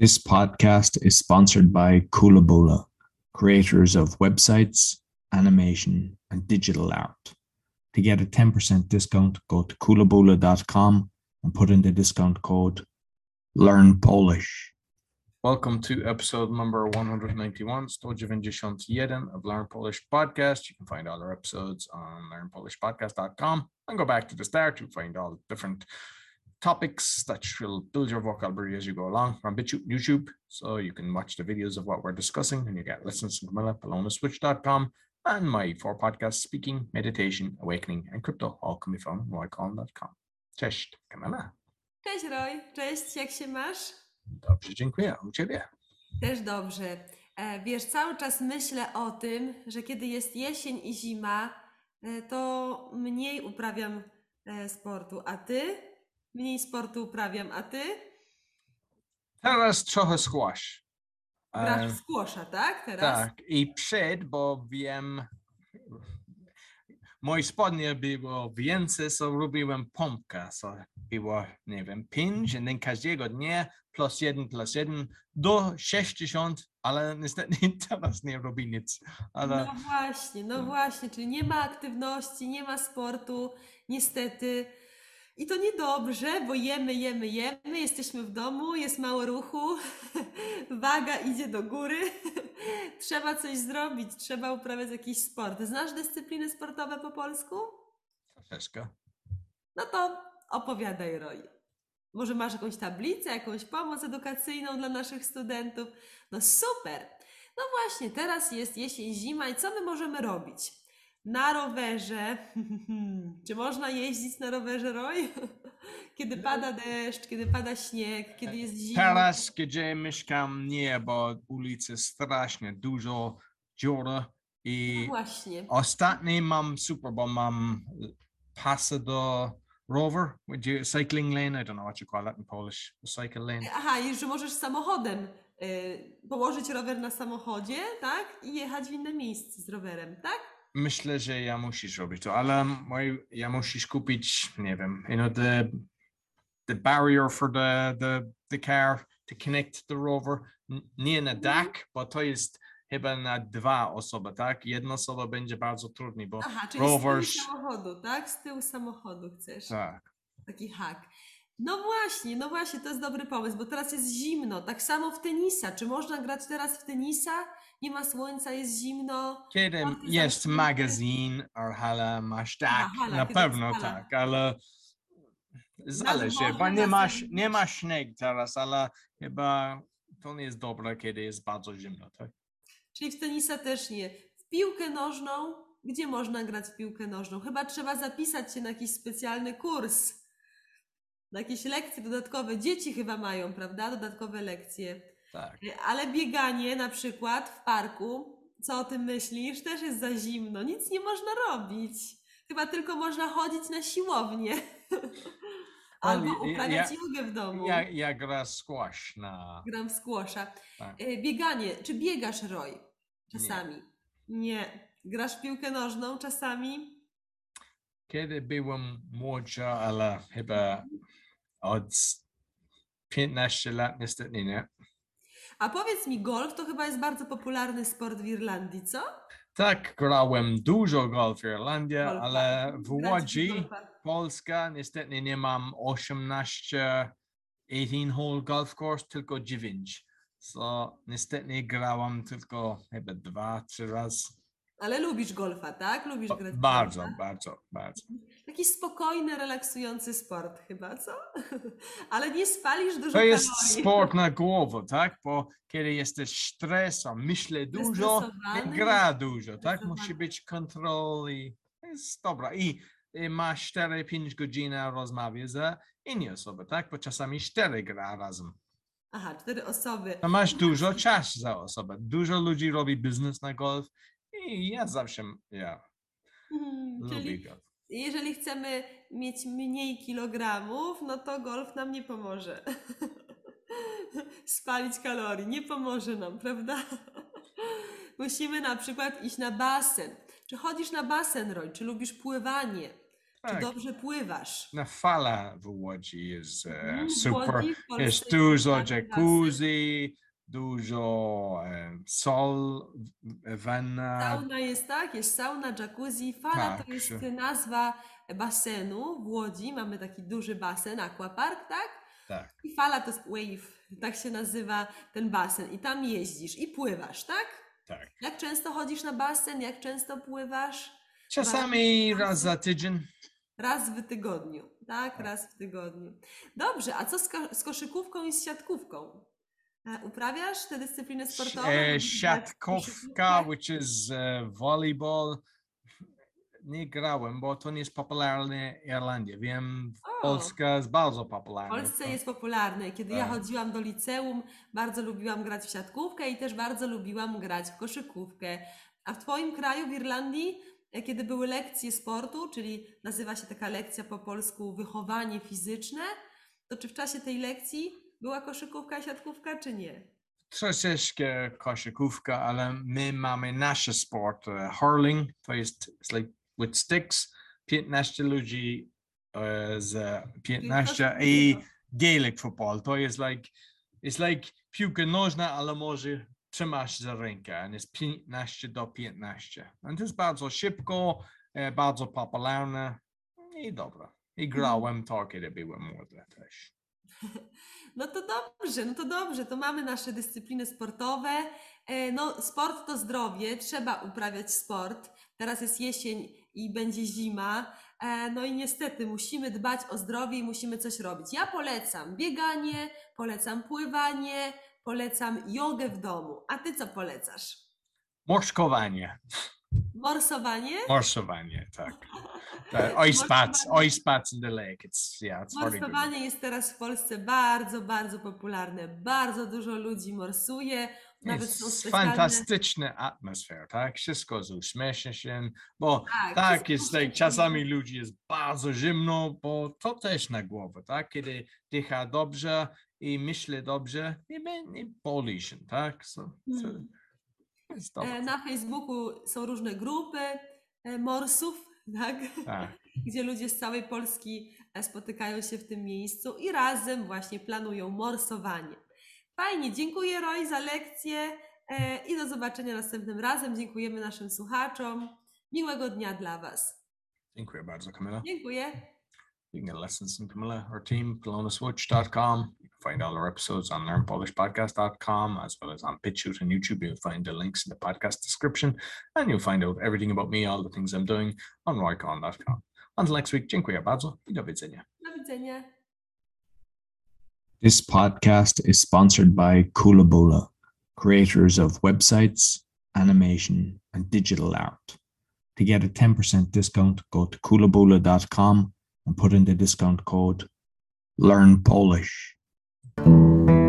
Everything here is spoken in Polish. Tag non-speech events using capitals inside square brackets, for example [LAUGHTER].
This podcast is sponsored by Kulabola, creators of websites, animation, and digital art. To get a 10% discount, go to kulabola.com and put in the discount code Learn Polish. Welcome to episode number 191, 191 of Learn Polish Podcast. You can find all our episodes on learnpolishpodcast.com and go back to the start to find all the different topics that will build your vocabulary as you go along from BitChute YouTube. So you can watch the videos of what we're discussing and you get lessons from Camilla, PalomaSwitch.com, and my four podcasts, Speaking, Meditation, Awakening, and Crypto, all can be found on roycon.com. Cześć, Camilla. Cześć Roy, cześć, jak się masz? Dobrze, dziękuję. U Ciebie? Też dobrze. E, wiesz, cały czas myślę o tym, że kiedy jest jesień i zima, e, to mniej uprawiam e, sportu, a ty? Mniej sportu uprawiam, a ty? Teraz trochę squash. Grasz E, w squasha, tak? Teraz? Tak, i przed, bo wiem, moje spodnie było więcej, so robiłem pompkę, so było, nie wiem, pięć, i then każdego dnia plus jeden, plus jeden, do 60, ale niestety [LAUGHS] teraz nie robię nic. Ale No właśnie, no właśnie, czyli nie ma aktywności, nie ma sportu, niestety. I to niedobrze, bo jemy, jemy, jemy, jesteśmy w domu, jest mało ruchu, [LAUGHS] waga idzie do góry. [LAUGHS] trzeba coś zrobić, trzeba uprawiać jakiś sport. Znasz dyscypliny sportowe po polsku? troszeczkę. No to opowiadaj, Roy. Może masz jakąś tablicę, jakąś pomoc edukacyjną dla naszych studentów? No super! No właśnie, teraz jest jesień, zima i co my możemy robić? Na rowerze. [LAUGHS] Czy można jeździć na rowerze, Roy? [LAUGHS] Kiedy pada deszcz, kiedy pada śnieg, kiedy jest zima. Teraz, gdzie mieszkam, nie, bo ulicy strasznie dużo dziura No i właśnie. Ostatni mam super, bo mam pasy do rower, cycling lane, I don't know what you call it in Polish, cycle lane. Aha, i że możesz samochodem y, położyć rower na samochodzie, tak? I jechać w inne miejsce z rowerem, tak? Myślę, że ja musisz robić to, ale ja musisz kupić, nie wiem, you know, the, the barrier for the, the, the car to connect the rover, nie na dach, bo to jest chyba na dwa osoby, tak? Jedna osoba będzie bardzo trudny, bo Aha, czyli z tyłu samochodu, tak? Z tyłu samochodu chcesz. tak. Taki hak. No właśnie, no właśnie, to jest dobry pomysł, bo teraz jest zimno. Tak samo w tenisa. Czy można grać teraz w tenisa? Nie ma słońca, jest zimno. Kiedy jest magazyn or hala masz tak, hala, na kiedy jest pewno hala. tak, ale zależy, bo dworze, nie zewnątrz. nie ma śnieg teraz, ale chyba to nie jest dobre, kiedy jest bardzo zimno, tak? Czyli w tenisa też nie. W piłkę nożną, gdzie można grać w piłkę nożną? Chyba trzeba zapisać się na jakiś specjalny kurs. Na jakieś lekcje dodatkowe. Dzieci chyba mają, prawda? Dodatkowe lekcje. Tak. Ale bieganie na przykład w parku, co o tym myślisz? Też jest za zimno. Nic nie można robić. Chyba tylko można chodzić na siłownię. [LAUGHS] Albo uprawiać ja- jogę w domu. Ja, ja gra squash na... Gram w squasha. Tak. E, Bieganie. Czy biegasz, Roy? Czasami. Nie. Grasz w piłkę nożną czasami? Kiedy byłem młodszy, ale chyba od 15 lat niestety nie. A powiedz mi, golf to chyba jest bardzo popularny sport w Irlandii, co? Tak, grałem dużo golf w Irlandii, Golfa. ale w Łodzi. Polska, niestety nie mam 18 18 hole golf course, tylko 9. So niestety grałam tylko chyba dwa, trzy razy. Ale lubisz golfa, tak? Lubisz grać w Bardzo, golfa? bardzo, bardzo. Taki spokojny, relaksujący sport chyba, co? [LAUGHS] Ale nie spalisz dużo To jest kalorii. sport na głowę, tak? Bo kiedy jesteś stresem, myślę dużo, Zestresowany, gra dużo, tak? zestresowany. Musi być kontrol i jest dobra. I, i masz 4-5 godzin rozmawiać z innymi osobą, tak? Bo czasami 4 gra razem. Aha, cztery osoby. To masz dużo czasu za osobę. Dużo ludzi robi biznes na golf i ja zawsze, ja Mhm, lubię Czyli golf. jeżeli chcemy mieć mniej kilogramów, no to golf nam nie pomoże. [LAUGHS] Spalić kalorii nie pomoże nam, prawda? [LAUGHS] Musimy na przykład iść na basen. Czy chodzisz na basen, Roy? Czy lubisz pływanie? Czy Tak. dobrze pływasz? Na fala w Łodzi jest e, w super. Łodzi, Jest dużo jacuzzi, dużo e, sol, wanna. Sauna jest tak, jest sauna, jacuzzi. Fala Tak, to jest nazwa basenu w Łodzi. Mamy taki duży basen, aquapark, tak? Tak, I fala to jest wave, tak się nazywa ten basen. I tam jeździsz i pływasz, tak? tak. Jak często chodzisz na basen? Jak często pływasz? Czasami raz za tydzień. Raz w tygodniu, tak? Tak. Raz w tygodniu. Dobrze, a co z, ko- z koszykówką i z siatkówką? E, Uprawiasz te dyscypliny sportowe? E, w siatkówka, which is e, volleyball. Nie grałem, bo to nie jest popularne w Irlandii. Wiem, O. Polska jest bardzo W popularna. Polsce jest popularne. Kiedy ja Tak. chodziłam do liceum, bardzo lubiłam grać w siatkówkę i też bardzo lubiłam grać w koszykówkę. A w Twoim kraju, w Irlandii, e, kiedy były lekcje sportu, czyli nazywa się taka lekcja po polsku wychowanie fizyczne, to czy w czasie tej lekcji była koszykówka i siatkówka, czy nie? Troszeczkę koszykówka, ale my mamy nasz sport. hurling, to jest like with sticks. 15 ludzi e, z 15 i Gaelic football. To jest like, it's like piłka nożna, ale może trzymasz za rękę. And jest 15 do 15. I to jest bardzo szybko, e, bardzo popularne i dobra. I grałem to, kiedy byłem młody też. [LAUGHS] No to dobrze, no to dobrze, to mamy nasze dyscypliny sportowe. E, No, sport to zdrowie, trzeba uprawiać sport. Teraz jest jesień i będzie zima. E, No i niestety musimy dbać o zdrowie i musimy coś robić. Ja polecam bieganie, polecam pływanie, polecam jogę w domu. A ty co polecasz? Morskowanie. Morsowanie? Morsowanie, tak. [LAUGHS] [LAUGHS] Ice bats, Morsowanie. ice bats in the lake. It's yeah, it's. Morsowanie jest teraz w Polsce bardzo, bardzo popularne. Bardzo dużo ludzi morsuje. Nawet są Jest specjalne... fantastyczna atmosfera, tak? Wszystko z uśmiechem się, bo Tak, tak, jest uśmiechnięte. czasami ludzi jest bardzo zimno, bo to też na głowę, tak? Kiedy dycha dobrze i myśli dobrze, nie, nie boli się, tak? So, so, Mm. E. Na Facebooku są różne grupy e, morsów, tak? Tak. [LAUGHS] gdzie ludzie z całej Polski e, spotykają się w tym miejscu i razem właśnie planują morsowanie. Fajnie, dziękuję Roy za lekcję e, i do zobaczenia następnym razem. Dziękujemy naszym słuchaczom. Miłego dnia dla Was. Dziękuję bardzo, Camilla. Dziękuję. You can get lessons from Camilla, her team, PolonaSwitch.com. You can find all our episodes on learnpolishpodcast.com as well as on BitChute and YouTube. You'll find the links in the podcast description and you'll find out everything about me, all the things I'm doing on roycon.com. Until next week, dziękuję bardzo i do widzenia. Do widzenia. This podcast is sponsored by Kulabola, creators of websites, animation, and digital art. To get a 10% discount, go to kulabola.com and put in the discount code Learn Polish thank you